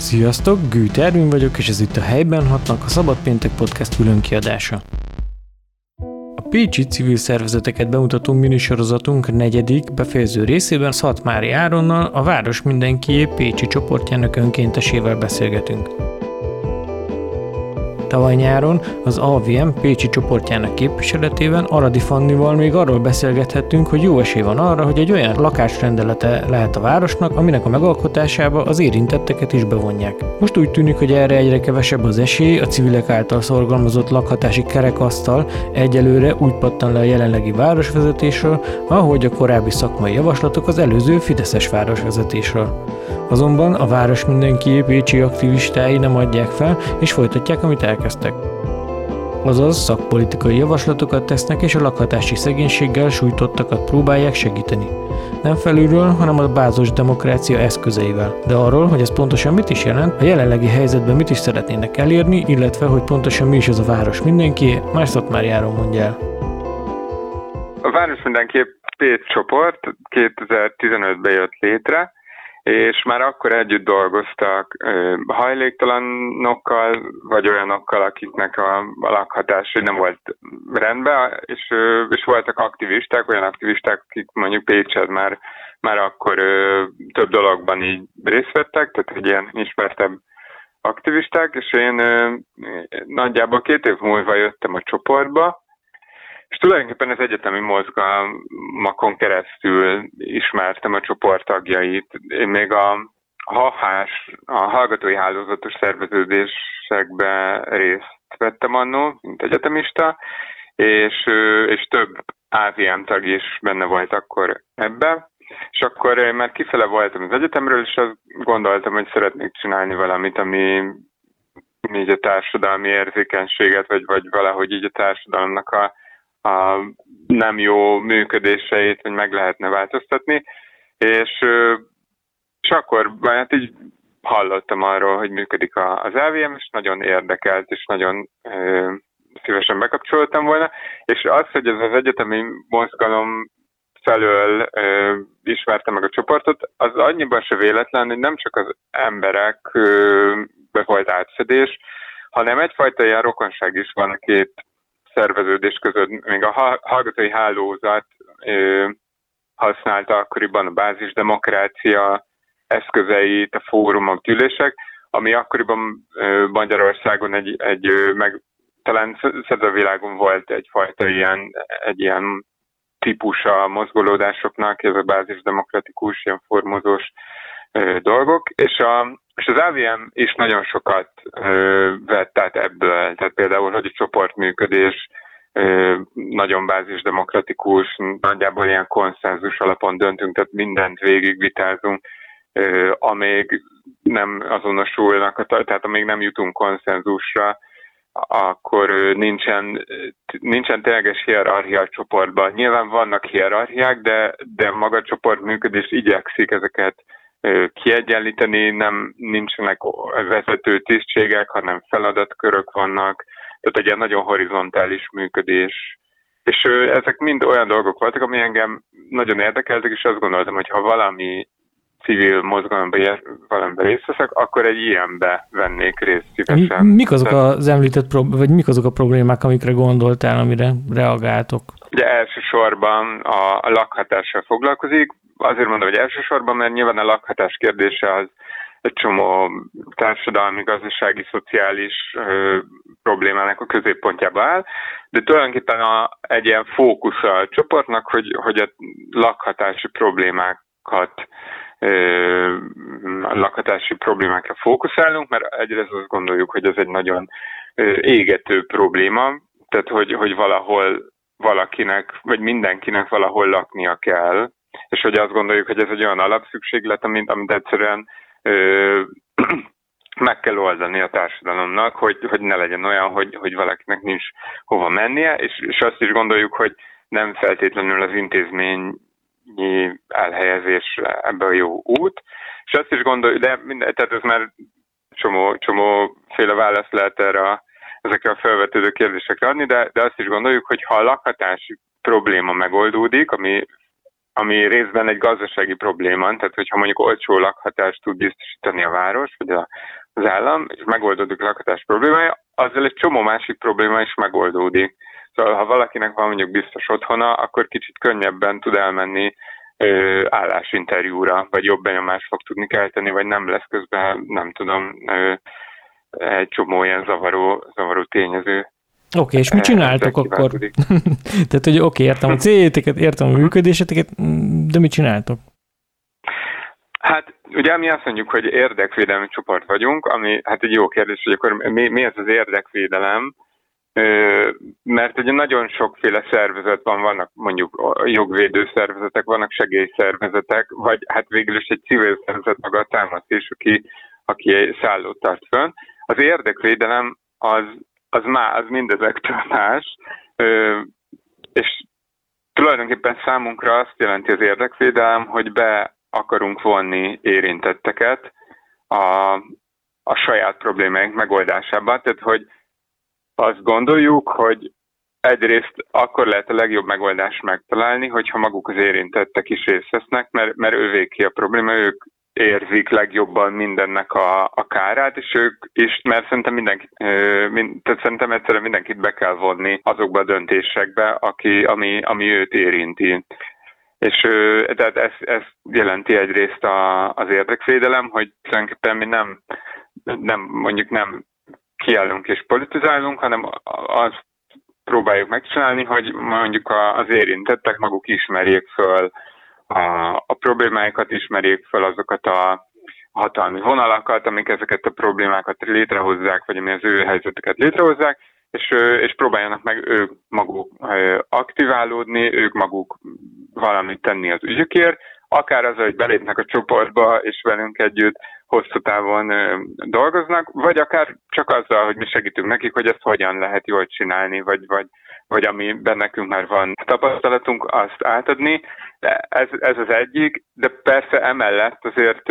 Sziasztok, Gűt Ervin vagyok, és ez itt a Helyben hatnak, a Szabad Péntek Podcast külön kiadása. A Pécsi civil szervezeteket bemutató minisorozatunk negyedik, befejező részében Szatmári Áronnal, a Város Mindenkié Pécsi csoportjának önkéntesével beszélgetünk. Tavaly nyáron az AVM Pécsi csoportjának képviseletében Aradi Fannival még arról beszélgethettünk, hogy jó esély van arra, hogy egy olyan lakásrendelete lehet a városnak, aminek a megalkotásába az érintetteket is bevonják. Most úgy tűnik, hogy erre egyre kevesebb az esély, a civilek által szorgalmazott lakhatási kerekasztal egyelőre úgy pattan le a jelenlegi városvezetésről, ahogy a korábbi szakmai javaslatok az előző Fideszes városvezetésről. Azonban a város mindenki pécsi aktivistái nem adják fel, és folytatják, amit elkezdtek. Azaz szakpolitikai javaslatokat tesznek, és a lakhatási szegénységgel sújtottakat próbálják segíteni. Nem felülről, hanem a bázos demokrácia eszközeivel. De arról, hogy ez pontosan mit is jelent, a jelenlegi helyzetben mit is szeretnének elérni, illetve hogy pontosan mi is az a város mindenki, már járon mondja el. A város mindenképp Pécs csoport 2015-ben jött létre, és már akkor együtt dolgoztak hajléktalanokkal, vagy olyanokkal, akiknek a, a lakhatás nem volt rendben, és, és voltak aktivisták, olyan aktivisták, akik mondjuk Pécsed már, már akkor több dologban így részt vettek, tehát egy ilyen ismertebb aktivisták, és én nagyjából két év múlva jöttem a csoportba, és tulajdonképpen az egyetemi mozgalmakon keresztül ismertem a csoport tagjait. Én még a hahás, a hallgatói hálózatos szerveződésekbe részt vettem annó, mint egyetemista, és, és több AVM tag is benne volt akkor ebbe. És akkor már kifele voltam az egyetemről, és azt gondoltam, hogy szeretnék csinálni valamit, ami így a társadalmi érzékenységet, vagy, vagy valahogy így a társadalomnak a a nem jó működéseit, hogy meg lehetne változtatni, és, és akkor hát így hallottam arról, hogy működik az LVM, és nagyon érdekelt, és nagyon ö, szívesen bekapcsoltam volna, és az, hogy ez az egyetemi mozgalom felől ö, ismerte meg a csoportot, az annyiban se véletlen, hogy nem csak az emberek ö, be volt átfedés, hanem egyfajta ilyen rokonság is van a két szerveződés között még a hallgatói hálózat használta akkoriban a bázisdemokrácia eszközeit, a fórumok, gyűlések, ami akkoriban Magyarországon egy, egy meg talán szerte a világon volt egyfajta ilyen, egy ilyen típus a mozgolódásoknak, ez a bázisdemokratikus, ilyen formozós dolgok, és, a, és az AVM is nagyon sokat vett át ebből, tehát például, hogy a csoportműködés nagyon bázisdemokratikus, nagyjából ilyen konszenzus alapon döntünk, tehát mindent végigvitázunk, ö, amíg nem azonosulnak, a, tehát amíg nem jutunk konszenzusra, akkor nincsen, nincsen tényleges hierarchia a csoportban. Nyilván vannak hierarchiák, de, de maga a csoport működés igyekszik ezeket kiegyenlíteni, nem nincsenek vezető tisztségek, hanem feladatkörök vannak, tehát egy ilyen nagyon horizontális működés. És ezek mind olyan dolgok voltak, ami engem nagyon érdekeltek, és azt gondoltam, hogy ha valami civil mozgalomban valamiben részt veszek, akkor egy ilyenbe vennék részt szívesen. Mik azok az említett, vagy mik azok a problémák, amikre gondoltál, amire reagáltok? Ugye elsősorban a, a lakhatással foglalkozik, azért mondom, hogy elsősorban, mert nyilván a lakhatás kérdése az egy csomó társadalmi, gazdasági, szociális ö, problémának a középpontjába áll, de tulajdonképpen a, egy ilyen fókusz a csoportnak, hogy, hogy a lakhatási problémákat a lakhatási problémákra fókuszálunk, mert egyrészt azt gondoljuk, hogy ez egy nagyon égető probléma, tehát hogy, hogy valahol valakinek, vagy mindenkinek valahol laknia kell, és hogy azt gondoljuk, hogy ez egy olyan alapszükséglet, amit, amit egyszerűen ö, meg kell oldani a társadalomnak, hogy, hogy ne legyen olyan, hogy, hogy valakinek nincs hova mennie, és, és azt is gondoljuk, hogy nem feltétlenül az intézmény elhelyezés ebbe a jó út, és azt is gondoljuk, de minden, tehát ez már csomó, csomó féle választ lehet erre a, ezekre a felvetődő kérdésekre adni, de, de azt is gondoljuk, hogy ha a lakhatási probléma megoldódik, ami ami részben egy gazdasági probléma, tehát hogyha mondjuk olcsó lakhatást tud biztosítani a város, vagy az állam, és megoldódik a lakhatás problémája, azzal egy csomó másik probléma is megoldódik. Szóval ha valakinek van mondjuk biztos otthona, akkor kicsit könnyebben tud elmenni ö, állásinterjúra, vagy jobb benyomást fog tudni kelteni, vagy nem lesz közben, nem tudom, ö, egy csomó ilyen zavaró, zavaró tényező. Oké, okay, és mit csináltok akkor? Tehát, hogy oké, okay, értem a céljéteket, értem a működéseteket, de mit csináltok? Hát ugye mi azt mondjuk, hogy érdekvédelmi csoport vagyunk, ami hát egy jó kérdés, hogy akkor mi, mi ez az érdekvédelem, mert ugye nagyon sokféle szervezet van, vannak mondjuk jogvédő szervezetek, vannak segélyszervezetek, vagy hát végül is egy civil szervezet maga a támasztés, aki, aki szállót tart fönn. Az érdekvédelem az, az, má, az mindezektől más, és tulajdonképpen számunkra azt jelenti az érdekvédelem, hogy be akarunk vonni érintetteket a, a saját problémáink megoldásába, tehát hogy azt gondoljuk, hogy egyrészt akkor lehet a legjobb megoldást megtalálni, hogyha maguk az érintettek is részt vesznek, mert, mert ővék ki a probléma, ők érzik legjobban mindennek a, a kárát, és ők is, mert szerintem mindenkit, mind, tehát szerintem egyszerűen mindenkit be kell vonni azokba a döntésekbe, aki, ami, ami őt érinti. És tehát ez, ez jelenti egyrészt a, az érdekvédelem, hogy tulajdonképpen mi nem, nem mondjuk nem kiállunk és politizálunk, hanem azt próbáljuk megcsinálni, hogy mondjuk az érintettek maguk ismerjék föl a, a problémáikat, ismerjék föl azokat a hatalmi vonalakat, amik ezeket a problémákat létrehozzák, vagy ami az ő helyzeteket létrehozzák, és, és próbáljanak meg ők maguk aktiválódni, ők maguk valamit tenni az ügyükért, akár az, hogy belépnek a csoportba, és velünk együtt hosszú távon dolgoznak, vagy akár csak azzal, hogy mi segítünk nekik, hogy ezt hogyan lehet jól csinálni, vagy, vagy, vagy amiben nekünk már van tapasztalatunk, azt átadni. De ez, ez az egyik, de persze emellett azért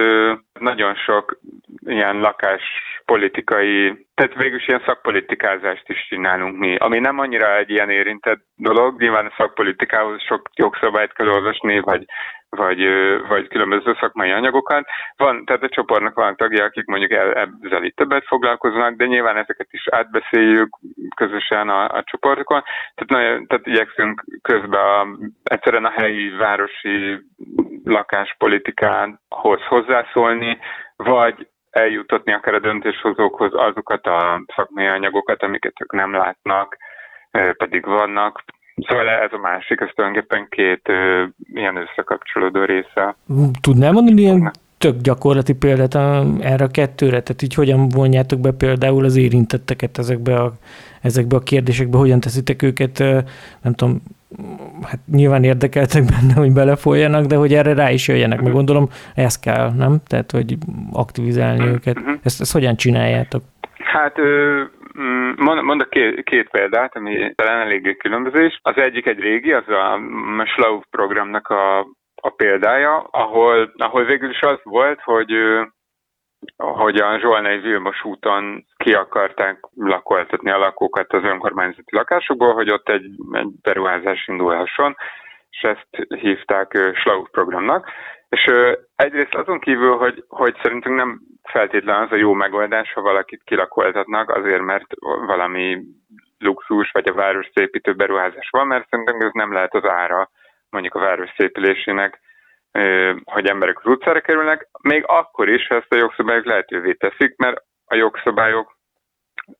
nagyon sok ilyen lakáspolitikai, tehát végül ilyen szakpolitikázást is csinálunk mi, ami nem annyira egy ilyen érintett dolog, nyilván a szakpolitikához sok jogszabályt kell olvasni, vagy vagy, vagy különböző szakmai anyagokat. Van, tehát a csoportnak van tagja, akik mondjuk ezzel itt többet foglalkoznak, de nyilván ezeket is átbeszéljük közösen a, a csoportokon. Tehát, nagyon, tehát igyekszünk közben a, egyszerűen a helyi városi lakáspolitikához hozzászólni, vagy eljutatni akár a döntéshozókhoz azokat a szakmai anyagokat, amiket ők nem látnak, pedig vannak. Szóval ez a másik, ez tulajdonképpen két ö, ilyen összekapcsolódó része. Tudnál mondani ilyen tök gyakorlati példát erre a kettőre? Tehát így hogyan vonjátok be például az érintetteket ezekbe a, ezekbe a kérdésekbe, hogyan teszitek őket, nem tudom, hát nyilván érdekeltek benne, hogy belefoljanak, de hogy erre rá is jöjjenek, meg mhm. gondolom ez kell, nem? Tehát, hogy aktivizálni uh-huh. őket. Mhm. Ezt, ezt hogyan csináljátok? Hát mondok két, két példát, ami talán eléggé különbözés. Az egyik egy régi, az a Slow programnak a, a példája, ahol, ahol végül is az volt, hogy hogy a Zsolnai Vilmos úton ki akarták lakoltatni a lakókat az önkormányzati lakásokból, hogy ott egy, egy beruházás indulhasson, és ezt hívták Slow programnak. És egyrészt azon kívül, hogy, hogy szerintünk nem feltétlen az a jó megoldás, ha valakit kilakoltatnak, azért mert valami luxus vagy a város szépítő beruházás van, mert szerintem ez nem lehet az ára mondjuk a város szépülésének, hogy emberek az utcára kerülnek, még akkor is, ha ezt a jogszabályok lehetővé teszik, mert a jogszabályok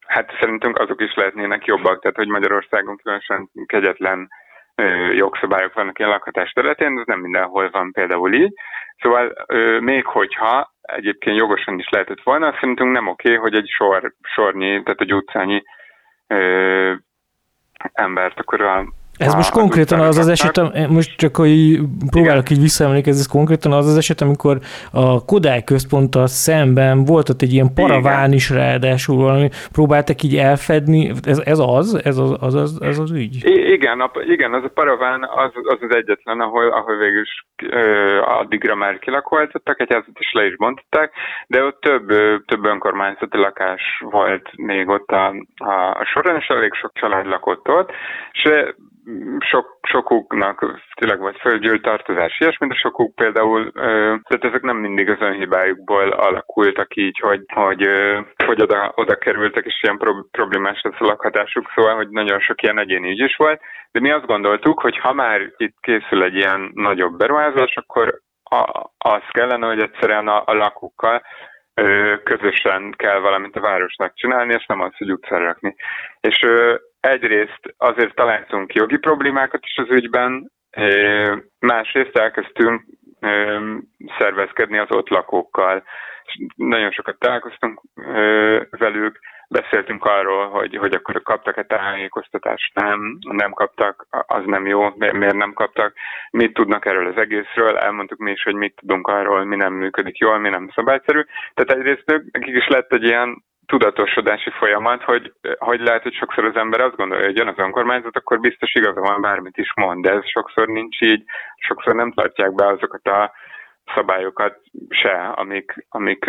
hát szerintünk azok is lehetnének jobbak, tehát hogy Magyarországon különösen kegyetlen jogszabályok vannak ilyen lakhatás területén, ez nem mindenhol van például így. Szóval még hogyha egyébként jogosan is lehetett volna, szerintünk nem oké, hogy egy sor, sornyi, tehát egy utcányi ö, embert akkor a ez most konkrétan az az eset, most csak hogy próbálok így visszaemlékezni, ez konkrétan az az eset, amikor a Kodály központtal szemben volt ott egy ilyen paraván is ráadásul valami, próbáltak így elfedni, ez, ez az? Ez az, az, az, ez az ügy? I- igen, a, igen, az a paraván az az, az egyetlen, ahol, ahol végül is ö, addigra már kilakoltattak, egy házat is le is bontották, de ott több, több önkormányzati lakás volt még ott a, a, a soron, és elég sok család lakott ott, és sok, sokuknak tényleg vagy földgyűlt tartozás, ilyesmi, de sokuk például, tehát ezek nem mindig az önhibájukból alakultak így, hogy, hogy, hogy oda, oda kerültek, és ilyen problémás lesz a lakhatásuk, szóval, hogy nagyon sok ilyen egyéni ügy is volt, de mi azt gondoltuk, hogy ha már itt készül egy ilyen nagyobb beruházás, akkor a, az kellene, hogy egyszerűen a, a lakókkal közösen kell valamit a városnak csinálni, és nem az, hogy utcára rakni. És egyrészt azért találtunk jogi problémákat is az ügyben, másrészt elkezdtünk szervezkedni az ott lakókkal. Nagyon sokat találkoztunk velük, beszéltünk arról, hogy, hogy akkor kaptak-e tájékoztatást, nem, nem kaptak, az nem jó, miért nem kaptak, mit tudnak erről az egészről, elmondtuk mi is, hogy mit tudunk arról, mi nem működik jól, mi nem szabályszerű. Tehát egyrészt nekik is lett egy ilyen tudatosodási folyamat, hogy, hogy lehet, hogy sokszor az ember azt gondolja, hogy jön az önkormányzat, akkor biztos igaza van, bármit is mond, de ez sokszor nincs így, sokszor nem tartják be azokat a szabályokat se, amik, amik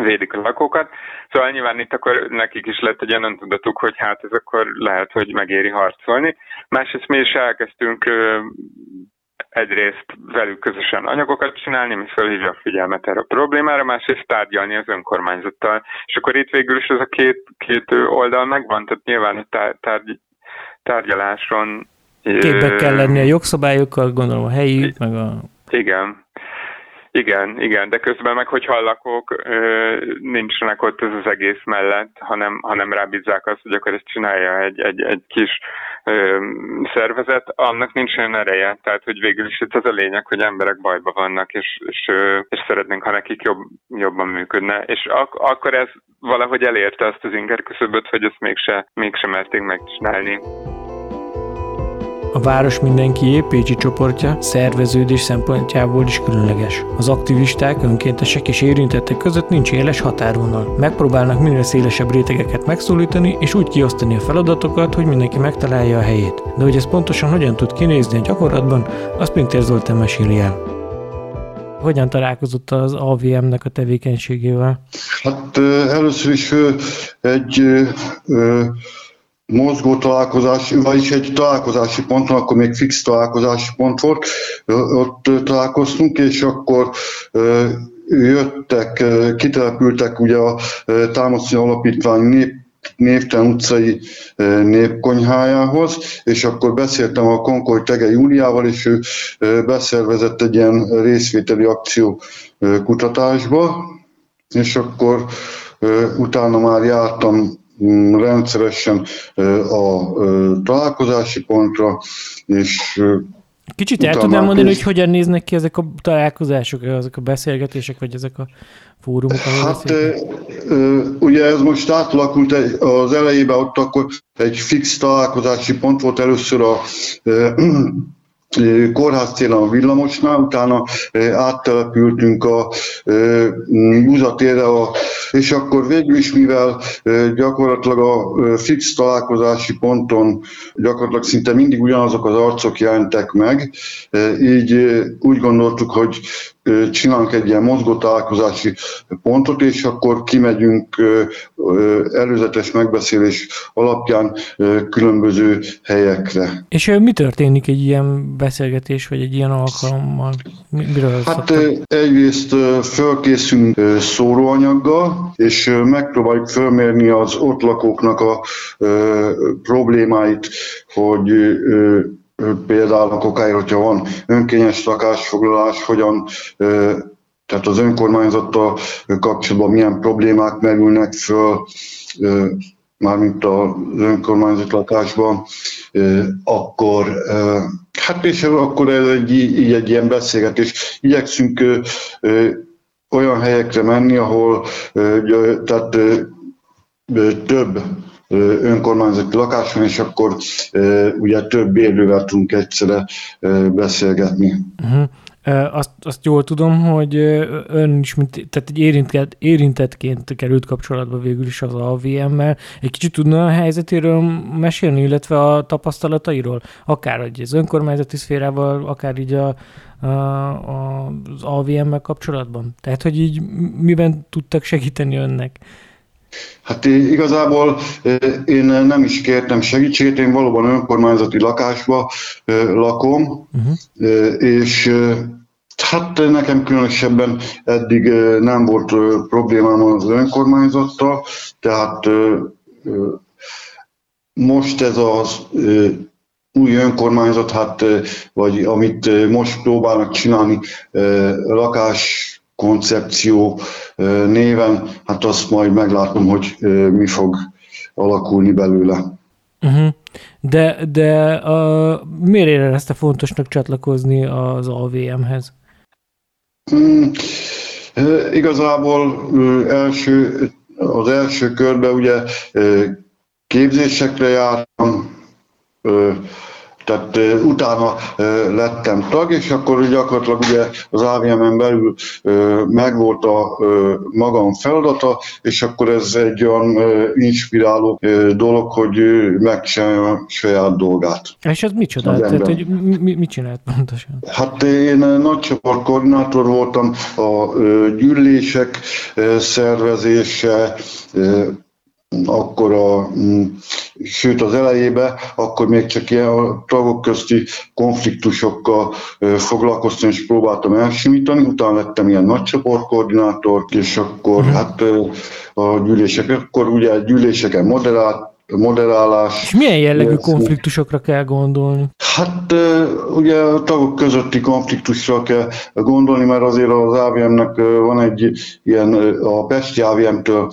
védik a lakókat. Szóval nyilván itt akkor nekik is lett egy ilyen öntudatuk, hogy hát ez akkor lehet, hogy megéri harcolni. Másrészt mi is elkezdtünk egyrészt velük közösen anyagokat csinálni, mi felhívja a figyelmet erre a problémára, másrészt tárgyalni az önkormányzattal. És akkor itt végül is ez a két, két oldal megvan, tehát nyilván a tárgy, tárgyaláson Képbe kell lenni a jogszabályokkal, gondolom a helyi, meg a... Igen, igen, igen, de közben meg, hogy hallakok, nincsenek ott ez az egész mellett, hanem, hanem rábízzák azt, hogy akkor ezt csinálja egy, egy, egy kis szervezet, annak nincs olyan ereje. Tehát, hogy végül is itt az a lényeg, hogy emberek bajba vannak, és, és, és szeretnénk, ha nekik jobb, jobban működne. És ak- akkor ez valahogy elérte azt az inger küszöböt, hogy ezt mégse, mégse merték megcsinálni. A város mindenki Pécsi csoportja szerveződés szempontjából is különleges. Az aktivisták, önkéntesek és érintettek között nincs éles határvonal. Megpróbálnak minél szélesebb rétegeket megszólítani és úgy kiosztani a feladatokat, hogy mindenki megtalálja a helyét. De hogy ez pontosan hogyan tud kinézni a gyakorlatban, azt Pintér Zoltán meséli el hogyan találkozott az AVM-nek a tevékenységével? Hát először is egy mozgó találkozás, vagyis egy találkozási ponton, akkor még fix találkozási pont volt, ott találkoztunk, és akkor jöttek, kitelepültek ugye a támasztó alapítvány nép névtelen utcai népkonyhájához, és akkor beszéltem a Concord Tege Júliával, és ő beszervezett egy ilyen részvételi akció kutatásba, és akkor utána már jártam rendszeresen a találkozási pontra, és Kicsit el tudnám mondani, hogy hogyan néznek ki ezek a találkozások, ezek a beszélgetések, vagy ezek a fórumok? Hát ugye ez most átalakult az elejében, ott akkor egy fix találkozási pont volt először a kórház célen a villamosnál, utána áttelepültünk a buzatérre, a, és akkor végül is, mivel gyakorlatilag a fix találkozási ponton gyakorlatilag szinte mindig ugyanazok az arcok jelentek meg, így úgy gondoltuk, hogy csinálunk egy ilyen mozgótalálkozási pontot, és akkor kimegyünk előzetes megbeszélés alapján különböző helyekre. És mi történik egy ilyen beszélgetés, vagy egy ilyen alkalommal? Miről hát egyrészt fölkészülünk szóróanyaggal, és megpróbáljuk fölmérni az ott lakóknak a problémáit, hogy például a kokáért, hogyha van önkényes lakásfoglalás, hogyan tehát az önkormányzattal kapcsolatban milyen problémák merülnek föl, mármint az önkormányzat lakásban, akkor hát és akkor ez egy, így egy ilyen beszélgetés. Igyekszünk olyan helyekre menni, ahol tehát több önkormányzati lakáson, és akkor ugye több élővel tudunk egyszerre beszélgetni. Uh-huh. Azt, azt jól tudom, hogy ön is, mint, tehát egy érintett, érintettként került kapcsolatba végül is az AVM-mel. Egy kicsit tudna a helyzetéről mesélni, illetve a tapasztalatairól? Akár hogy az önkormányzati szférával, akár így a, a, a, az AVM-mel kapcsolatban? Tehát, hogy így miben tudtak segíteni önnek? Hát igazából én nem is kértem segítséget, én valóban önkormányzati lakásba lakom, uh-huh. és Hát nekem különösebben eddig nem volt problémám az önkormányzattal, tehát most ez az új önkormányzat, hát, vagy amit most próbálnak csinálni, lakás koncepció néven, hát azt majd meglátom, hogy mi fog alakulni belőle. Uh-huh. De, de a, miért érezte fontosnak csatlakozni az AVM-hez? Hmm, igazából első, az első körben ugye képzésekre jártam, tehát utána lettem tag, és akkor gyakorlatilag ugye az AVM-en belül megvolt a magam feladata, és akkor ez egy olyan inspiráló dolog, hogy megcsinálja a saját dolgát. És ez micsoda? Tehát, hogy mi, mit csinált pontosan? Hát én nagycsoport koordinátor voltam a gyűlések szervezése, akkor a, sőt az elejébe, akkor még csak ilyen a tagok közti konfliktusokkal foglalkoztam, és próbáltam elsimítani, utána lettem ilyen nagycsoportkoordinátor, és akkor uh-huh. hát a gyűlések, akkor ugye gyűléseken moderált, moderálás. És milyen jellegű konfliktusokra kell gondolni? Hát ugye a tagok közötti konfliktusra kell gondolni, mert azért az AVM-nek van egy ilyen a Pesti AVM-től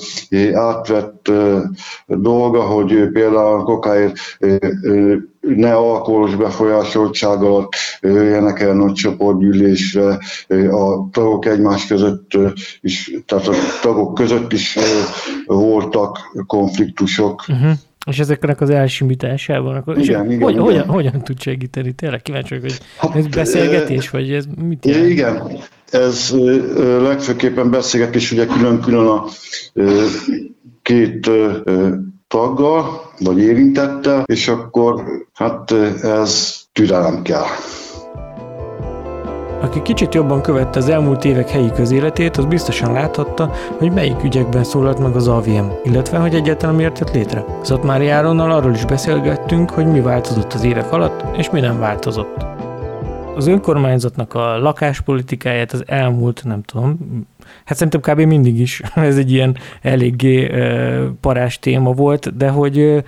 átvett dolga, hogy például a kokáért ne alkoholos befolyásoltság alatt jöjjenek el nagy csoportgyűlésre, a tagok egymás között is, tehát a tagok között is voltak konfliktusok. Uh-huh. És ezeknek az elsimításában, akkor igen, és igen, hogy, igen. Hogyan, hogyan tud segíteni? Tényleg kíváncsi vagyok, hogy hát, ez beszélgetés, vagy ez mit jelent? Igen, ez legfőképpen beszélgetés, ugye külön-külön a két taggal, vagy érintettel, és akkor hát ez türelem kell. Aki kicsit jobban követte az elmúlt évek helyi közéletét, az biztosan láthatta, hogy melyik ügyekben szólalt meg az AVM, illetve hogy egyáltalán miért jött létre. Szatmári Áronnal arról is beszélgettünk, hogy mi változott az évek alatt, és mi nem változott. Az önkormányzatnak a lakáspolitikáját az elmúlt, nem tudom, hát szerintem kb. mindig is ez egy ilyen eléggé parás téma volt, de hogy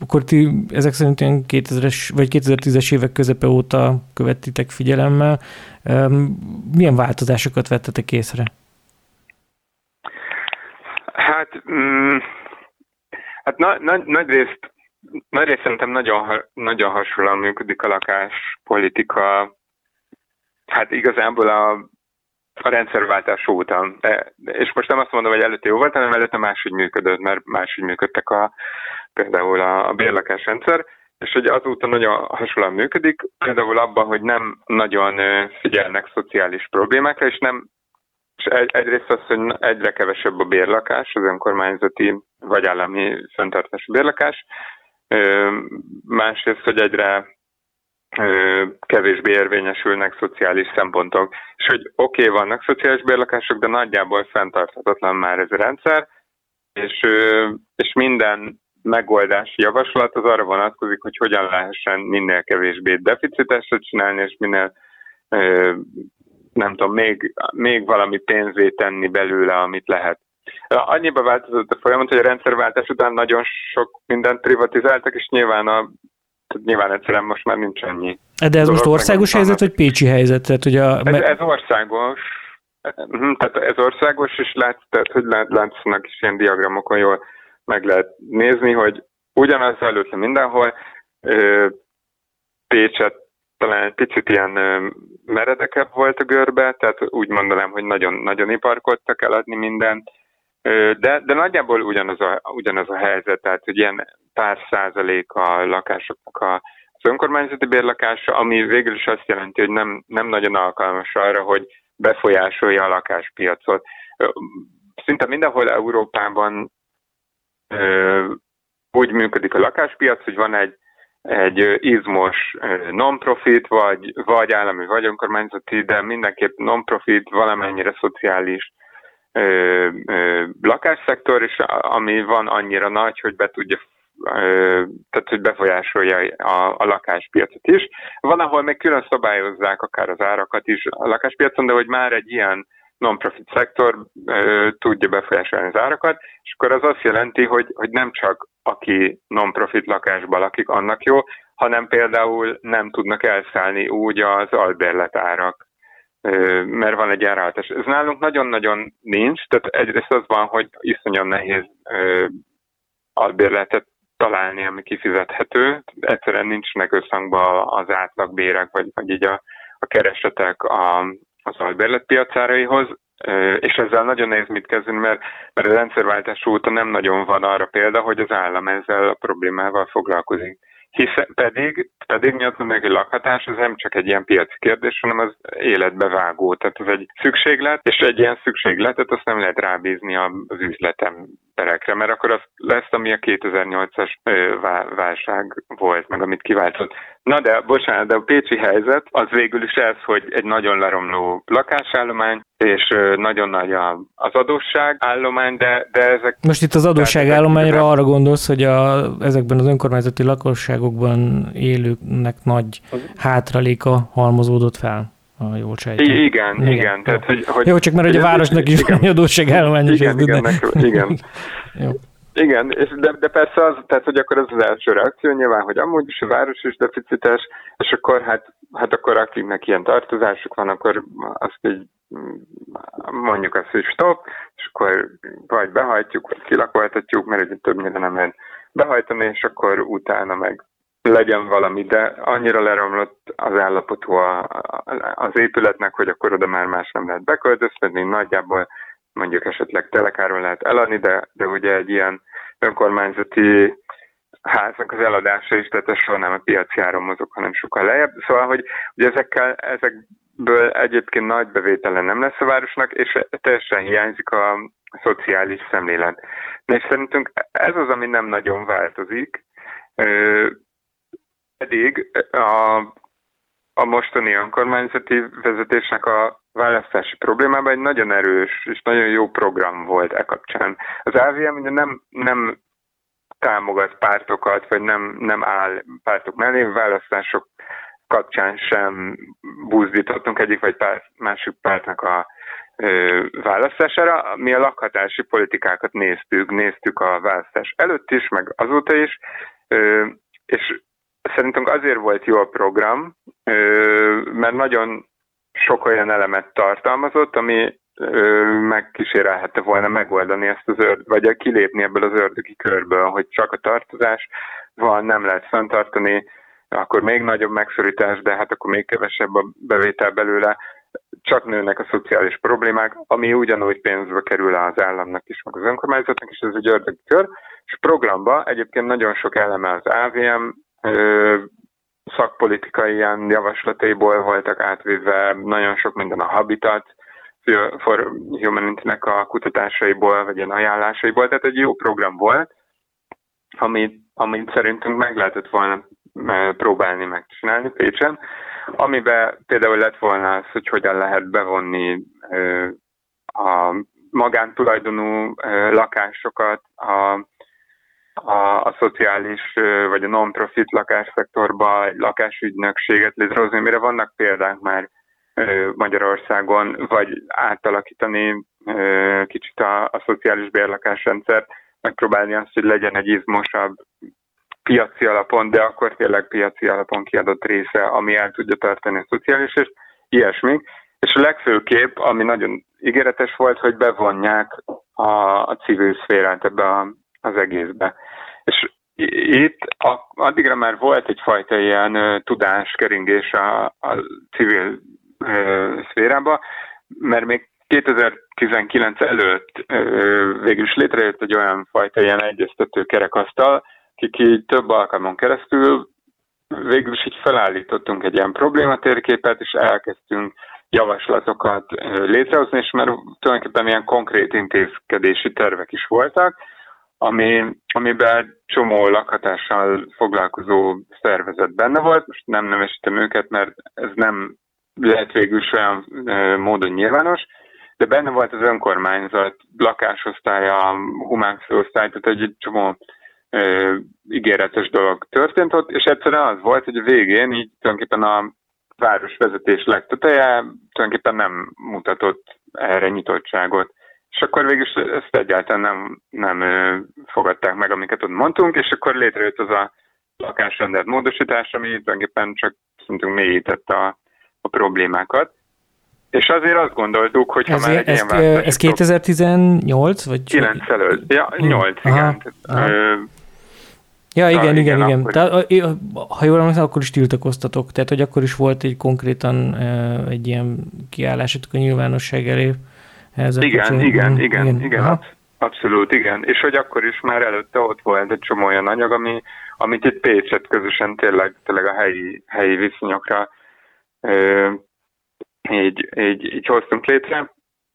akkor ti ezek szerint ilyen 2000-es vagy 2010-es évek közepe óta követtitek figyelemmel. Milyen változásokat vettetek észre? Hát, mm, hát na, nagy, nagy részt nagy részt szerintem nagyon, nagyon hasonlóan működik a lakáspolitika. Hát igazából a, a rendszerváltás óta. És most nem azt mondom, hogy előtte jó volt, hanem előtte máshogy működött, mert máshogy működtek a, például a, a bérlakásrendszer, és hogy azóta nagyon hasonlóan működik, például abban, hogy nem nagyon figyelnek szociális problémákra, és nem és egy, egyrészt az, hogy egyre kevesebb a bérlakás, az önkormányzati vagy állami fenntartású bérlakás, másrészt, hogy egyre kevésbé érvényesülnek szociális szempontok. És hogy oké, okay, vannak szociális bérlakások, de nagyjából fenntarthatatlan már ez a rendszer, és, és minden megoldási javaslat az arra vonatkozik, hogy hogyan lehessen minél kevésbé deficitesre csinálni, és minél nem tudom, még, még valami pénzét tenni belőle, amit lehet. Annyiba változott a folyamat, hogy a rendszerváltás után nagyon sok mindent privatizáltak, és nyilván a nyilván egyszerűen most már nincs ennyi. De ez most országos helyzet, vagy pécsi helyzet? Tehát, hogy a... ez, ez országos, mhm, tehát ez országos, és látsz, tehát, hogy látszanak is ilyen diagramokon jól meg lehet nézni, hogy ugyanaz előtt mindenhol, Pécset talán egy picit ilyen meredekebb volt a görbe, tehát úgy mondanám, hogy nagyon, nagyon iparkodtak eladni mindent, de, de nagyjából ugyanaz a, ugyanaz a helyzet, tehát hogy ilyen pár százalék a lakásoknak a, az önkormányzati bérlakása, ami végül is azt jelenti, hogy nem, nem nagyon alkalmas arra, hogy befolyásolja a lakáspiacot. Szinte mindenhol Európában úgy működik a lakáspiac, hogy van egy, egy izmos non-profit, vagy, vagy állami, vagy önkormányzati, de mindenképp non-profit, valamennyire szociális ö, ö, lakásszektor, és ami van annyira nagy, hogy be tudja tehát hogy befolyásolja a, a lakáspiacot is. Van, ahol még külön szabályozzák akár az árakat is a lakáspiacon, de hogy már egy ilyen non-profit szektor ö, tudja befolyásolni az árakat, és akkor az azt jelenti, hogy, hogy nem csak aki non-profit lakásban lakik, annak jó, hanem például nem tudnak elszállni úgy az albérletárak, mert van egy árahatás. Ez nálunk nagyon-nagyon nincs, tehát egyrészt az van, hogy iszonyan nehéz albérletet találni, ami kifizethető. Egyszerűen nincsnek összhangban az átlagbérek, vagy, vagy így a, a keresetek a, az albérletpiacáraihoz, és ezzel nagyon nehéz mit kezdeni, mert, mert a rendszerváltás óta nem nagyon van arra példa, hogy az állam ezzel a problémával foglalkozik. Hiszen pedig, pedig egy lakhatás, az nem csak egy ilyen piaci kérdés, hanem az életbe vágó. Tehát ez egy szükséglet, és egy ilyen szükségletet azt nem lehet rábízni az üzletem emberekre, mert akkor az lesz, ami a 2008-as válság volt, meg amit kiváltott. Na de, bocsánat, de a pécsi helyzet az végül is ez, hogy egy nagyon leromló lakásállomány, és nagyon nagy az adósságállomány, de, de ezek... Most itt az adósságállományra arra gondolsz, hogy a, ezekben az önkormányzati lakosságokban élőknek nagy hátraléka halmozódott fel? Ha jól sejtem. I- igen, igen. igen. Tehát, hogy, hogy, Jó, csak mert hogy a városnak is van adósságállomány. Igen, igen, de... igen. Jó. Igen, és de, de persze az, tehát hogy akkor az az első reakció nyilván, hogy amúgy is a város is deficites, és akkor hát, hát akkor akiknek ilyen tartozásuk van, akkor azt így mondjuk azt, hogy stop, és akkor vagy behajtjuk, vagy kilakoltatjuk, mert ugye többnyire nem lehet behajtani, és akkor utána meg legyen valami, de annyira leromlott az állapotú a, az épületnek, hogy akkor oda már más nem lehet beköltöztetni, nagyjából mondjuk esetleg telekáron lehet eladni, de, de ugye egy ilyen önkormányzati háznak az eladása is, tehát ez soha nem a piaci áron mozog, hanem sokkal lejjebb. Szóval, hogy ugye ezekkel, ezekből egyébként nagy bevétele nem lesz a városnak, és teljesen hiányzik a szociális szemlélet. És szerintünk ez az, ami nem nagyon változik, pedig a, a mostani önkormányzati vezetésnek a választási problémában egy nagyon erős és nagyon jó program volt e kapcsán. Az AVM ugye nem, nem támogat pártokat, vagy nem, nem áll pártok mellé, választások kapcsán sem buzdítottunk egyik vagy pár, másik pártnak a ö, választására. Mi a lakhatási politikákat néztük, néztük a választás előtt is, meg azóta is, ö, és Szerintünk azért volt jó a program, mert nagyon sok olyan elemet tartalmazott, ami megkísérelhette volna megoldani ezt az ördög, vagy kilépni ebből az ördögi körből, hogy csak a tartozás van, nem lehet fenntartani, akkor még nagyobb megszorítás, de hát akkor még kevesebb a bevétel belőle, csak nőnek a szociális problémák, ami ugyanúgy pénzbe kerül az államnak is, meg az önkormányzatnak is, ez egy ördögi kör, és programba egyébként nagyon sok eleme az AVM, szakpolitikai ilyen javaslataiból voltak átvéve nagyon sok minden a Habitat for Humanity-nek a kutatásaiból, vagy ilyen ajánlásaiból, tehát egy jó program volt, amit, amit szerintünk meg lehetett volna próbálni megcsinálni Pécsen, amiben például lett volna az, hogy hogyan lehet bevonni a magántulajdonú lakásokat a a, a szociális vagy a non-profit lakásszektorba egy lakásügynökséget létrehozni, mire vannak példák már Magyarországon, vagy átalakítani kicsit a, a szociális bérlakásrendszert, megpróbálni azt, hogy legyen egy izmosabb piaci alapon, de akkor tényleg piaci alapon kiadott része, ami el tudja tartani a szociális, és ilyesmi. És a legfőképp, ami nagyon ígéretes volt, hogy bevonják a, a civil szférát ebbe a, az egészbe. És itt addigra már volt egyfajta ilyen tudáskeringés a, a civil uh, szférába, mert még 2019 előtt végül is létrejött egy olyan fajta ilyen egyeztető kerekasztal, akik így több alkalmon keresztül végül is így felállítottunk egy ilyen problématérképet, és elkezdtünk javaslatokat létrehozni, és már tulajdonképpen ilyen konkrét intézkedési tervek is voltak, ami, amiben csomó lakhatással foglalkozó szervezet benne volt. Most nem nevesítem őket, mert ez nem lehet végül olyan módon nyilvános, de benne volt az önkormányzat, lakásosztálya, humán főosztály, tehát egy csomó ö, ígéretes dolog történt ott, és egyszerűen az volt, hogy a végén így tulajdonképpen a városvezetés legteteje tulajdonképpen nem mutatott erre nyitottságot. És akkor végül ezt egyáltalán nem, nem fogadták meg, amiket ott mondtunk, és akkor létrejött az a lakásrendet módosítás, ami tulajdonképpen csak szintünk mélyítette a, a problémákat. És azért azt gondoltuk, hogy ha ez, már egy ez, ilyen Ez 2018? Vagy 9 előtt. Ja, 8, aha, igen. Aha. Ö, Ja, igen, igen, igen. igen. Akkor... Tehát, ha jól emlékszem, akkor is tiltakoztatok. Tehát, hogy akkor is volt egy konkrétan egy ilyen kiállásatok a nyilvánosság elé. Ezek igen, igen, igen, igen, igen, abszolút, igen. És hogy akkor is már előtte ott volt egy csomó olyan anyag, ami, amit itt Pécset közösen tényleg, tényleg a helyi, helyi viszonyokra ö, így, így, így hoztunk létre,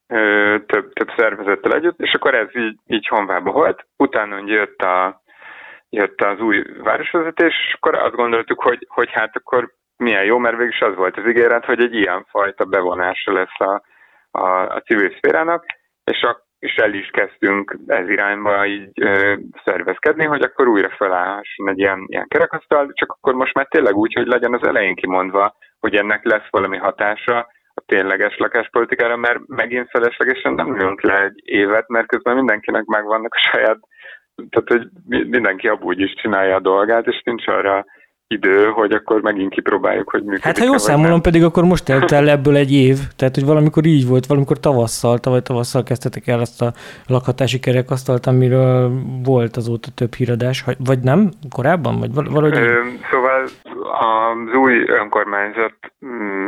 ö, több, több szervezettel együtt, és akkor ez így, így honvába volt. Utána jött a jött az új városvezetés, és akkor azt gondoltuk, hogy, hogy hát akkor milyen jó, mert végül is az volt az ígéret, hogy egy ilyen fajta bevonása lesz a, a, a civil szférának, és, a, és el is kezdtünk ez irányba így ö, szervezkedni, hogy akkor újra felállhasson egy ilyen, ilyen kerekasztal, csak akkor most már tényleg úgy, hogy legyen az elején kimondva, hogy ennek lesz valami hatása a tényleges lakáspolitikára, mert megint feleslegesen nem ülünk le egy évet, mert közben mindenkinek megvannak a saját tehát hogy mindenki abból is csinálja a dolgát, és nincs arra idő, hogy akkor megint kipróbáljuk, hogy működik. Hát ha jól számolom, nem. pedig akkor most telt el ebből egy év, tehát hogy valamikor így volt, valamikor tavasszal, tavaly tavasszal kezdtetek el azt a lakhatási kerekasztalt, amiről volt azóta több híradás, vagy nem? Korábban? Vagy valahogy? Ö, szóval az új önkormányzat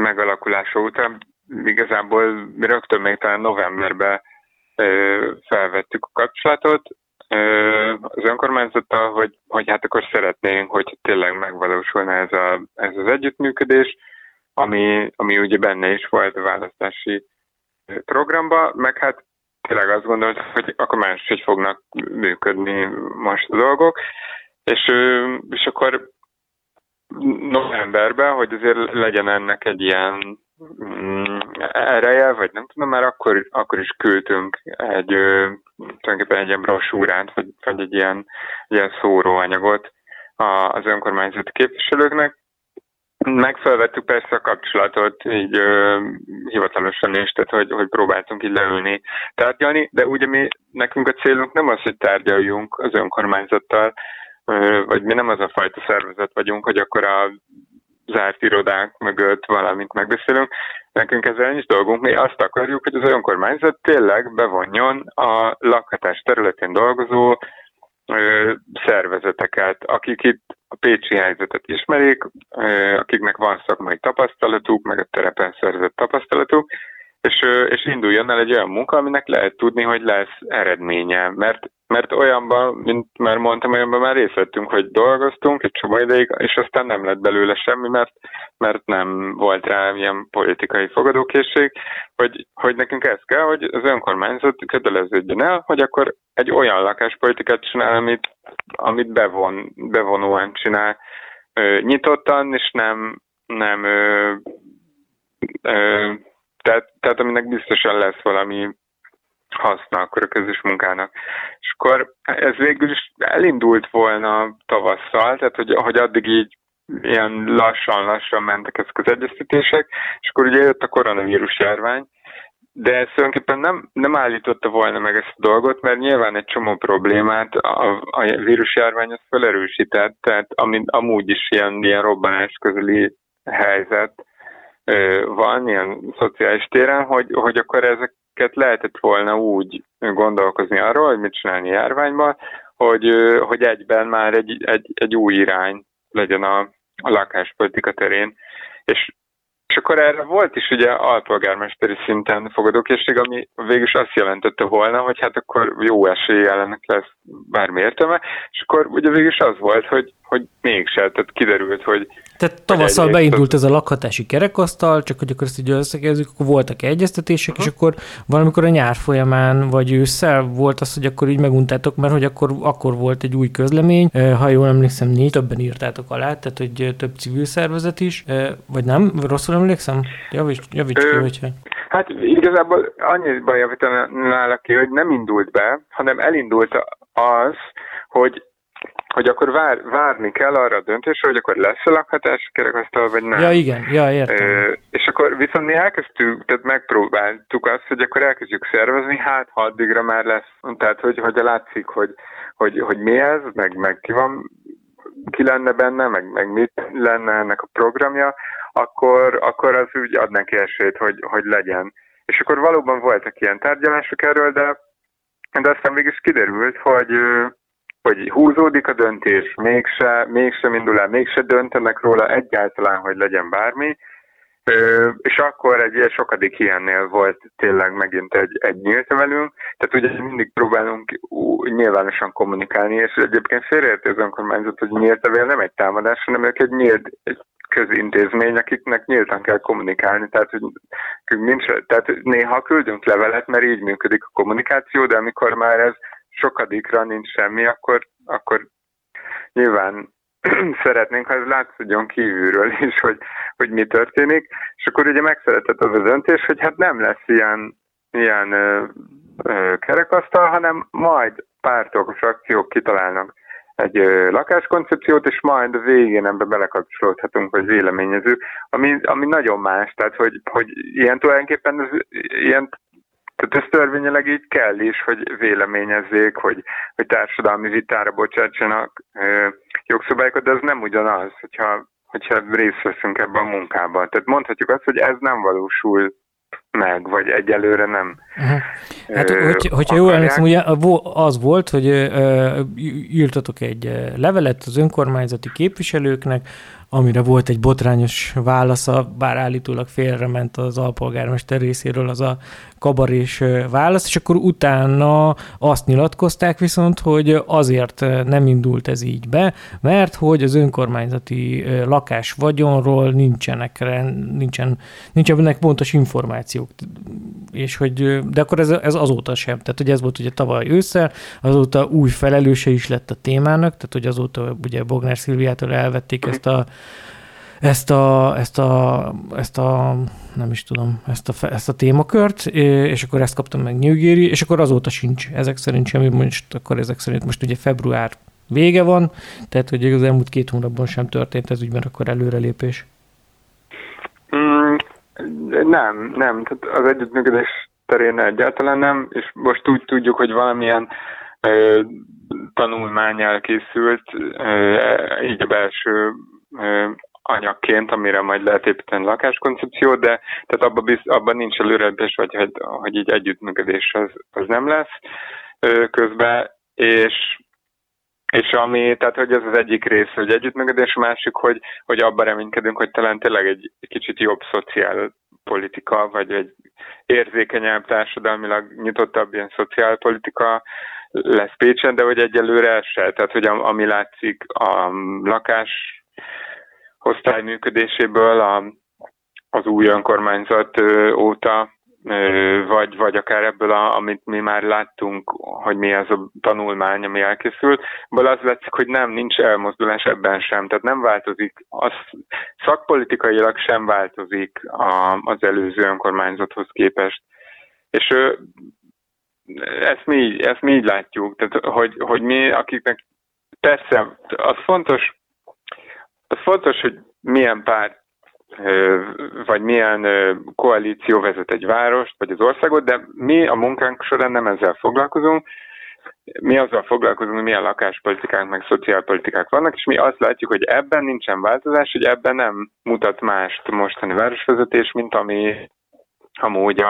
megalakulása után igazából rögtön még talán novemberben felvettük a kapcsolatot, az önkormányzattal, hogy, hogy hát akkor szeretnénk, hogy tényleg megvalósulna ez, a, ez az együttműködés, ami, ami ugye benne is volt a választási programba, meg hát tényleg azt gondolt, hogy akkor máshogy fognak működni most a dolgok, és, és akkor novemberben, hogy azért legyen ennek egy ilyen mm, ereje, vagy nem tudom, már akkor, akkor is küldtünk egy tulajdonképpen egy ilyen brosúrát, vagy, vagy egy ilyen, ilyen szóróanyagot az önkormányzati képviselőknek. Megfelvettük persze a kapcsolatot, így ö, hivatalosan is, tehát hogy, hogy próbáltunk így leülni, tárgyalni, de ugye mi, nekünk a célunk nem az, hogy tárgyaljunk az önkormányzattal, ö, vagy mi nem az a fajta szervezet vagyunk, hogy akkor a zárt irodák mögött valamit megbeszélünk. Nekünk ezzel nincs dolgunk, mi azt akarjuk, hogy az önkormányzat tényleg bevonjon a lakhatás területén dolgozó ö, szervezeteket, akik itt a pécsi helyzetet ismerik, ö, akiknek van szakmai tapasztalatuk, meg a terepen szerzett tapasztalatuk, és, és induljon el egy olyan munka, aminek lehet tudni, hogy lesz eredménye. Mert, mert olyanban, mint már mondtam, olyanban már részt vettünk, hogy dolgoztunk egy csomó ideig, és aztán nem lett belőle semmi, mert, mert nem volt rá ilyen politikai fogadókészség, hogy, hogy nekünk ez kell, hogy az önkormányzat köteleződjön el, hogy akkor egy olyan lakáspolitikát csinál, amit, amit bevon, bevonóan csinál, nyitottan, és nem, nem ö, ö, tehát, tehát aminek biztosan lesz valami haszna akkor a közös munkának. És akkor ez végül is elindult volna tavasszal, tehát hogy, hogy addig így ilyen lassan-lassan mentek ezek az egyeztetések, és akkor ugye jött a koronavírus járvány, de ez tulajdonképpen nem, nem állította volna meg ezt a dolgot, mert nyilván egy csomó problémát a, a vírusjárvány az felerősített, tehát ami, amúgy is ilyen, ilyen robbanás közeli helyzet, van ilyen szociális téren, hogy, hogy akkor ezeket lehetett volna úgy gondolkozni arról, hogy mit csinálni járványban, hogy, hogy egyben már egy, egy, egy új irány legyen a, a lakáspolitika terén. És és akkor erre volt is ugye alpolgármesteri szinten fogadókészség, ami végül azt jelentette volna, hogy hát akkor jó esély ellenek lesz bármi értelme, és akkor ugye végül az volt, hogy, hogy mégse, tehát kiderült, hogy tehát tavasszal beindult ez a lakhatási kerekasztal, csak hogy akkor ezt így összegezzük, akkor voltak egyeztetések, uh-huh. és akkor valamikor a nyár folyamán, vagy ősszel volt az, hogy akkor így meguntátok, mert hogy akkor, akkor volt egy új közlemény, ha jól emlékszem, négy, többen írtátok alá, tehát hogy több civil szervezet is, vagy nem? Rosszul emlékszem? Javíts, javíts ki, hogyha... Hát igazából annyiban javítanálak ki, hogy nem indult be, hanem elindult az, hogy hogy akkor vár, várni kell arra a döntésre, hogy akkor lesz a lakhatás kerekasztal, vagy nem. Ja, igen, ja, értem. Ö, és akkor viszont mi elkezdtük, tehát megpróbáltuk azt, hogy akkor elkezdjük szervezni, hát ha addigra már lesz. Tehát, hogy, hogy látszik, hogy, hogy, hogy mi ez, meg, meg ki van, ki lenne benne, meg, meg mit lenne ennek a programja, akkor, akkor az úgy ad neki esélyt, hogy, hogy legyen. És akkor valóban voltak ilyen tárgyalások erről, de, de aztán mégis kiderült, hogy, hogy húzódik a döntés, mégse, mégse indul el, mégse döntenek róla egyáltalán, hogy legyen bármi, és akkor egy sokadik ilyennél volt tényleg megint egy, egy nyílt velünk, tehát ugye mindig próbálunk nyilvánosan kommunikálni, és egyébként félreérti az önkormányzat, hogy nyílt nem egy támadás, hanem ők egy nyílt egy közintézmény, akiknek nyíltan kell kommunikálni, tehát, hogy nincs, tehát néha küldünk levelet, mert így működik a kommunikáció, de amikor már ez sokadikra nincs semmi, akkor, akkor nyilván szeretnénk, ha ez látszódjon kívülről is, hogy, hogy mi történik, és akkor ugye megszületett az a döntés, hogy hát nem lesz ilyen, ilyen ö, ö, kerekasztal, hanem majd pártok, frakciók kitalálnak egy ö, lakáskoncepciót, és majd a végén ebbe belekapcsolódhatunk, vagy véleményező, ami, ami nagyon más, tehát hogy, hogy ilyen tulajdonképpen ez, ilyen tehát ez törvényileg így kell is, hogy véleményezzék, hogy, hogy társadalmi vitára bocsátsanak jogszabályokat, de ez nem ugyanaz, hogyha, hogyha részt veszünk ebben a munkában. Tehát mondhatjuk azt, hogy ez nem valósul meg, vagy egyelőre nem. Uh-huh. Hát, hogy, hogyha jól emlékszem, ugye az volt, hogy írtatok egy levelet az önkormányzati képviselőknek, amire volt egy botrányos válasza, bár állítólag félrement az alpolgármester részéről az a kabarés válasz, és akkor utána azt nyilatkozták viszont, hogy azért nem indult ez így be, mert hogy az önkormányzati lakás vagyonról nincsenek, nincsen, nincsenek pontos információk, és hogy, de akkor ez, ez azóta sem, tehát hogy ez volt ugye tavaly ősszel, azóta új felelőse is lett a témának, tehát hogy azóta ugye Bognár Szilviától elvették ezt a ezt a, ezt a, ezt a nem is tudom, ezt a, ezt a témakört, és akkor ezt kaptam meg Nyugéri, és akkor azóta sincs ezek szerint semmi, most akkor ezek szerint most ugye február vége van, tehát hogy az elmúlt két hónapban sem történt ez ügyben akkor előrelépés. Mm, nem, nem, tehát az együttműködés terén egyáltalán nem, és most úgy tudjuk, hogy valamilyen ö, tanulmány elkészült, ö, így a belső anyagként, amire majd lehet építeni lakáskoncepció, de tehát abban, biz, abban nincs előrelépés, vagy hogy, hogy így együttműködés az, az nem lesz közben, és és ami, tehát hogy ez az egyik rész, hogy együttműködés, a másik, hogy, hogy abban reménykedünk, hogy talán tényleg egy, egy kicsit jobb szociálpolitika, vagy egy érzékenyebb, társadalmilag nyitottabb ilyen szociálpolitika lesz Pécsen, de hogy egyelőre se. Tehát, hogy ami látszik a lakás osztály működéséből a, az új önkormányzat óta, vagy, vagy akár ebből, a, amit mi már láttunk, hogy mi az a tanulmány, ami elkészült, abból az látszik, hogy nem, nincs elmozdulás ebben sem, tehát nem változik, az szakpolitikailag sem változik a, az előző önkormányzathoz képest. És ezt mi, ezt mi így látjuk, tehát hogy, hogy mi, akiknek persze az fontos, az fontos, hogy milyen pár vagy milyen koalíció vezet egy várost, vagy az országot, de mi a munkánk során nem ezzel foglalkozunk. Mi azzal foglalkozunk, hogy milyen lakáspolitikák, meg szociálpolitikák vannak, és mi azt látjuk, hogy ebben nincsen változás, hogy ebben nem mutat mást mostani városvezetés, mint ami amúgy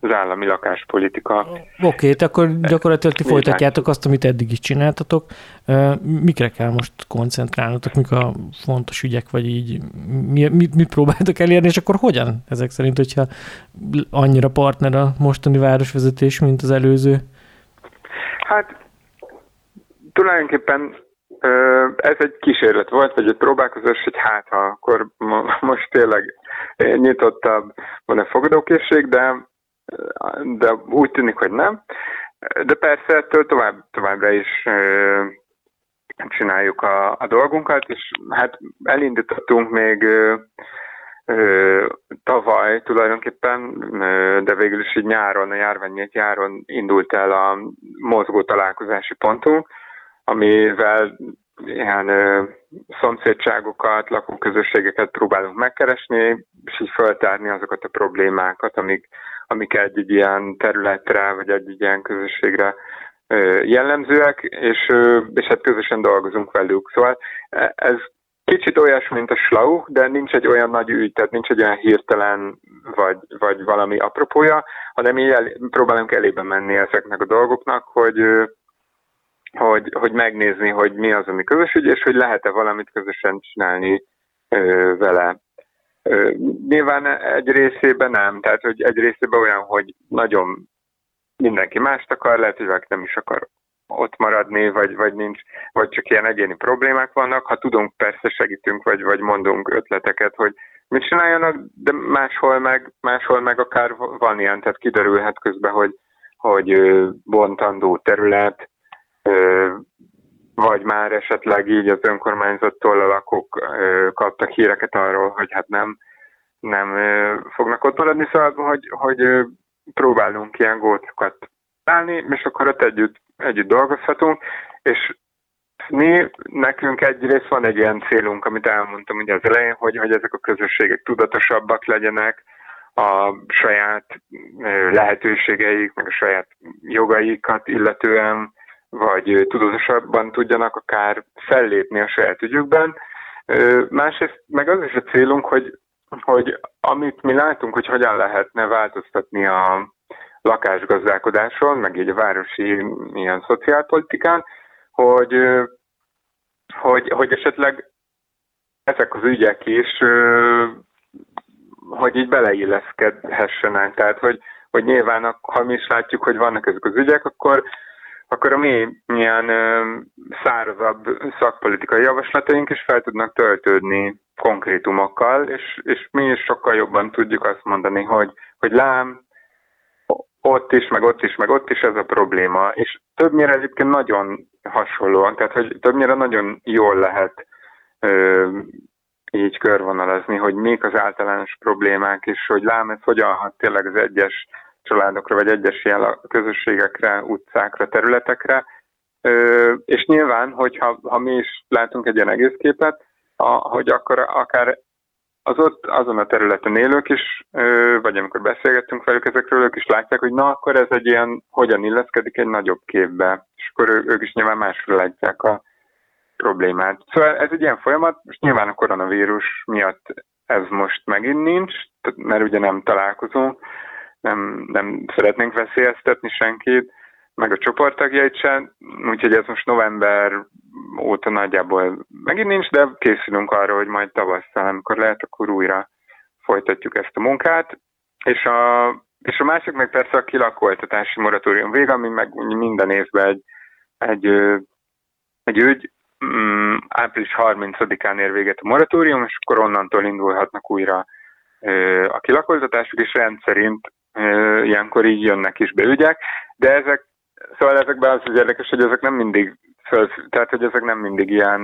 az állami lakáspolitika. Oké, okay, akkor gyakorlatilag ti folytatjátok azt, amit eddig is csináltatok. Mikre kell most koncentrálnotok, mik a fontos ügyek, vagy így mit, mit próbáltok elérni, és akkor hogyan ezek szerint, hogyha annyira partner a mostani városvezetés, mint az előző? Hát tulajdonképpen ez egy kísérlet volt, vagy egy próbálkozás, hogy hát ha akkor most tényleg nyitottabb van a fogadókészség, de, de úgy tűnik, hogy nem. De persze ettől tovább, továbbra is csináljuk a, a dolgunkat, és hát elindítottunk még tavaly tulajdonképpen, de végül is így nyáron, a járványét nyáron indult el a mozgó találkozási pontunk, amivel ilyen ö, szomszédságokat, lakóközösségeket próbálunk megkeresni, és így föltárni azokat a problémákat, amik, amik egy, egy ilyen területre, vagy egy, egy ilyen közösségre ö, jellemzőek, és, ö, és hát közösen dolgozunk velük. Szóval e, ez kicsit olyas, mint a slau, de nincs egy olyan nagy ügy, tehát nincs egy olyan hirtelen vagy, vagy valami apropója, hanem így el, próbálunk elébe menni ezeknek a dolgoknak, hogy hogy, hogy megnézni, hogy mi az, ami közös ügy, és hogy lehet-e valamit közösen csinálni ö, vele. Ö, nyilván egy részében nem, tehát hogy egy részében olyan, hogy nagyon mindenki mást akar, lehet, hogy valaki nem is akar ott maradni, vagy, vagy nincs, vagy csak ilyen egyéni problémák vannak. Ha tudunk, persze segítünk, vagy, vagy mondunk ötleteket, hogy mit csináljanak, de máshol meg, máshol meg akár van ilyen, tehát kiderülhet közben, hogy, hogy bontandó terület, vagy már esetleg így az önkormányzattól a lakók kaptak híreket arról, hogy hát nem, nem fognak ott maradni, szóval, hogy, hogy próbálunk ilyen gócokat állni, és akkor ott együtt, együtt dolgozhatunk, és mi, nekünk egyrészt van egy ilyen célunk, amit elmondtam ugye az elején, hogy, hogy ezek a közösségek tudatosabbak legyenek, a saját lehetőségeik, meg a saját jogaikat illetően, vagy tudatosabban tudjanak akár fellépni a saját ügyükben. Másrészt meg az is a célunk, hogy, hogy amit mi látunk, hogy hogyan lehetne változtatni a lakásgazdálkodáson, meg így a városi ilyen szociálpolitikán, hogy, hogy, hogy esetleg ezek az ügyek is, hogy így beleilleszkedhessenek. Tehát, hogy, hogy nyilván, ha mi is látjuk, hogy vannak ezek az ügyek, akkor akkor a mi milyen szárazabb szakpolitikai javaslataink is fel tudnak töltődni konkrétumokkal, és, és mi is sokkal jobban tudjuk azt mondani, hogy, hogy lám, ott is, meg ott is, meg ott is ez a probléma. És többnyire egyébként nagyon hasonlóan, tehát hogy többnyire nagyon jól lehet ö, így körvonalazni, hogy mik az általános problémák, és hogy lám, ez hogyan hat tényleg az egyes családokra, vagy egyes ilyen közösségekre, utcákra, területekre. És nyilván, hogyha ha mi is látunk egy ilyen egész képet, hogy akkor akár az ott azon a területen élők is, vagy amikor beszélgettünk velük ezekről, ők is látják, hogy na, akkor ez egy ilyen, hogyan illeszkedik egy nagyobb képbe, és akkor ők is nyilván másról látják a problémát. Szóval ez egy ilyen folyamat, és nyilván a koronavírus miatt ez most megint nincs, mert ugye nem találkozunk, nem, nem szeretnénk veszélyeztetni senkit, meg a csoporttagjait sem, úgyhogy ez most november óta nagyjából megint nincs, de készülünk arra, hogy majd tavasszal, amikor lehet, akkor újra folytatjuk ezt a munkát. És a, és a másik meg persze a kilakoltatási moratórium vége, ami meg minden évben egy, egy, egy ügy, mm, április 30-án ér véget a moratórium, és akkor onnantól indulhatnak újra a kilakoltatások, és rendszerint ilyenkor így jönnek is be ügyek, de ezek, szóval ezekben az, az érdekes, hogy ezek nem mindig föl, tehát hogy ezek nem mindig ilyen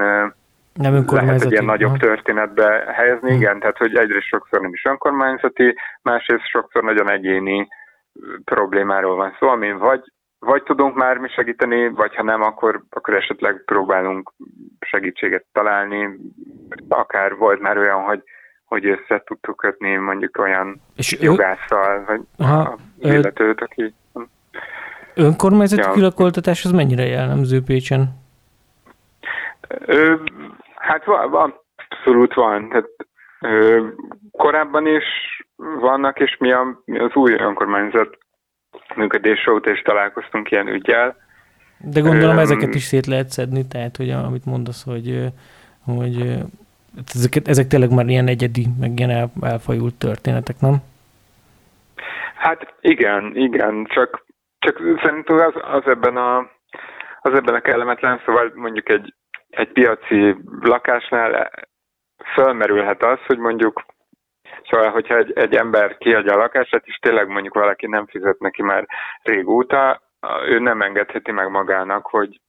nem lehet egy ilyen nagyobb történetbe helyezni, hmm. igen, tehát hogy egyrészt sokszor nem is önkormányzati, másrészt sokszor nagyon egyéni problémáról van szó, amin vagy, vagy tudunk már mi segíteni, vagy ha nem, akkor, akkor esetleg próbálunk segítséget találni. Akár volt már olyan, hogy hogy össze tudtuk kötni mondjuk olyan és jogásszal, vagy Aha, illetőt, aki... Önkormányzati ja. kilakoltatás az mennyire jellemző Pécsen? Ö, hát van, van, abszolút van. Tehát, ö, korábban is vannak, és mi, a, mi az új önkormányzat működés óta is találkoztunk ilyen ügyel. De gondolom Ö, ezeket is szét lehet szedni, tehát hogy amit mondasz, hogy, hogy ezek, ezek tényleg már ilyen egyedi, meg ilyen el, elfajult történetek, nem? Hát igen, igen, csak, csak szerintem az, az ebben a az ebben a kellemetlen, szóval mondjuk egy, egy piaci lakásnál fölmerülhet az, hogy mondjuk Szóval, hogyha egy, egy ember kiadja a lakását, és tényleg mondjuk valaki nem fizet neki már régóta, ő nem engedheti meg magának, hogy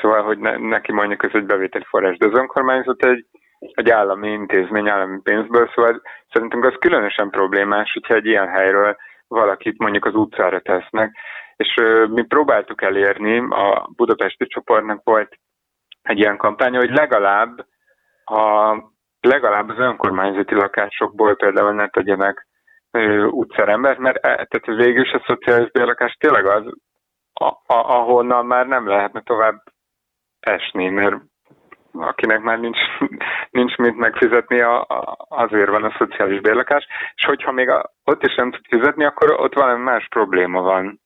szóval, hogy ne, neki mondjuk ez egy bevételi forrás, de az önkormányzat egy, egy állami intézmény, állami pénzből, szóval szerintünk az különösen problémás, hogyha egy ilyen helyről valakit mondjuk az utcára tesznek. És mi próbáltuk elérni, a budapesti csoportnak volt egy ilyen kampánya, hogy legalább a legalább az önkormányzati lakásokból például ne tegyenek utcárembert, mert e, tehát végül is a szociális bérlakás tényleg az, a, a, ahonnan már nem lehetne tovább esni, mert akinek már nincs, nincs mit megfizetni, a, a, azért van a szociális bérlakás, és hogyha még a, ott is nem tud fizetni, akkor ott valami más probléma van.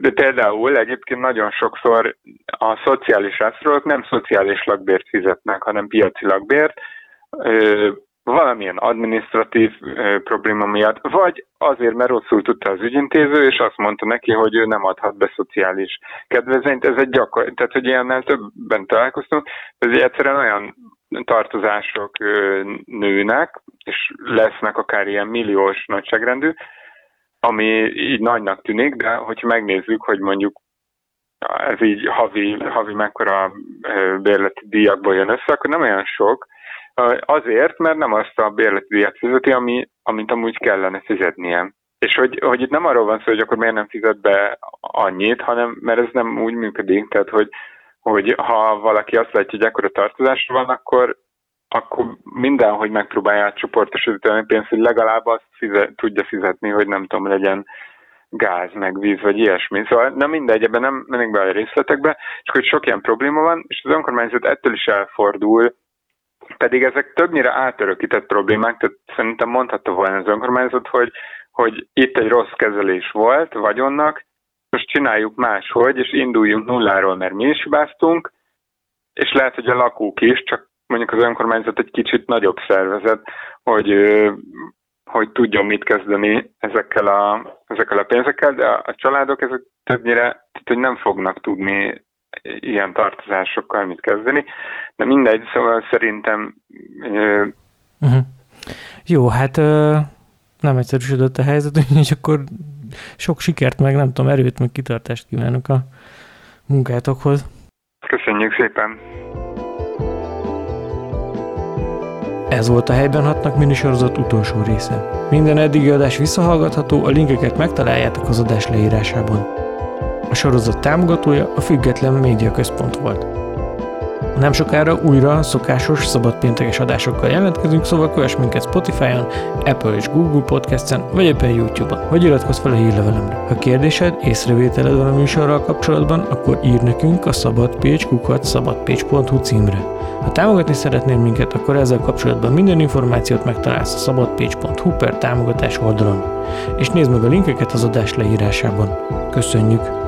De például egyébként nagyon sokszor a szociális rászorulók nem szociális lakbért fizetnek, hanem piaci lakbért, valamilyen administratív probléma miatt, vagy azért, mert rosszul tudta az ügyintéző, és azt mondta neki, hogy ő nem adhat be szociális kedvezményt. Ez egy gyakor, tehát hogy ilyennel többen találkoztunk, ez egyszerűen olyan tartozások nőnek, és lesznek akár ilyen milliós nagyságrendű, ami így nagynak tűnik, de hogyha megnézzük, hogy mondjuk ez így havi, havi mekkora bérleti díjakból jön össze, akkor nem olyan sok, azért, mert nem azt a bérleti díjat fizeti, ami, amit amúgy kellene fizetnie. És hogy, hogy itt nem arról van szó, hogy akkor miért nem fizet be annyit, hanem mert ez nem úgy működik, tehát hogy, hogy ha valaki azt látja, hogy ekkora tartozásra van, akkor akkor mindenhogy megpróbálja átcsoportosítani a pénzt, hogy legalább azt fizet, tudja fizetni, hogy nem tudom, legyen gáz, meg víz, vagy ilyesmi. Szóval nem mindegy, ebben nem mennék be a részletekbe, csak hogy sok ilyen probléma van, és az önkormányzat ettől is elfordul, pedig ezek többnyire átörökített problémák, tehát szerintem mondhatta volna az önkormányzat, hogy, hogy itt egy rossz kezelés volt vagyonnak, most csináljuk máshogy, és induljunk nulláról, mert mi is hibáztunk, és lehet, hogy a lakók is, csak mondjuk az önkormányzat egy kicsit nagyobb szervezet, hogy, hogy tudjon mit kezdeni ezekkel a, ezekkel a pénzekkel, de a családok ezek többnyire, tehát, hogy nem fognak tudni ilyen tartozásokkal mit kezdeni, de mindegy, szóval szerintem... Uh-huh. Jó, hát nem egyszerűsödött a helyzet, és akkor sok sikert, meg nem tudom, erőt, meg kitartást kívánok a munkátokhoz. Köszönjük szépen! Ez volt a Helyben Hatnak minisorozat utolsó része. Minden eddigi adás visszahallgatható, a linkeket megtaláljátok az adás leírásában. A sorozat támogatója a Független Média Központ volt. Nem sokára újra szokásos szabadpénteges adásokkal jelentkezünk, szóval kövess minket Spotify-on, Apple és Google Podcast-en, vagy éppen YouTube-on, vagy iratkozz fel a hírlevelemre. Ha kérdésed, észrevételed van a műsorral kapcsolatban, akkor ír nekünk a szabadpécs.kukat szabadpécs.hu címre. Ha támogatni szeretnél minket, akkor ezzel kapcsolatban minden információt megtalálsz a szabadpécs.hu per támogatás oldalon. És nézd meg a linkeket az adás leírásában. Köszönjük!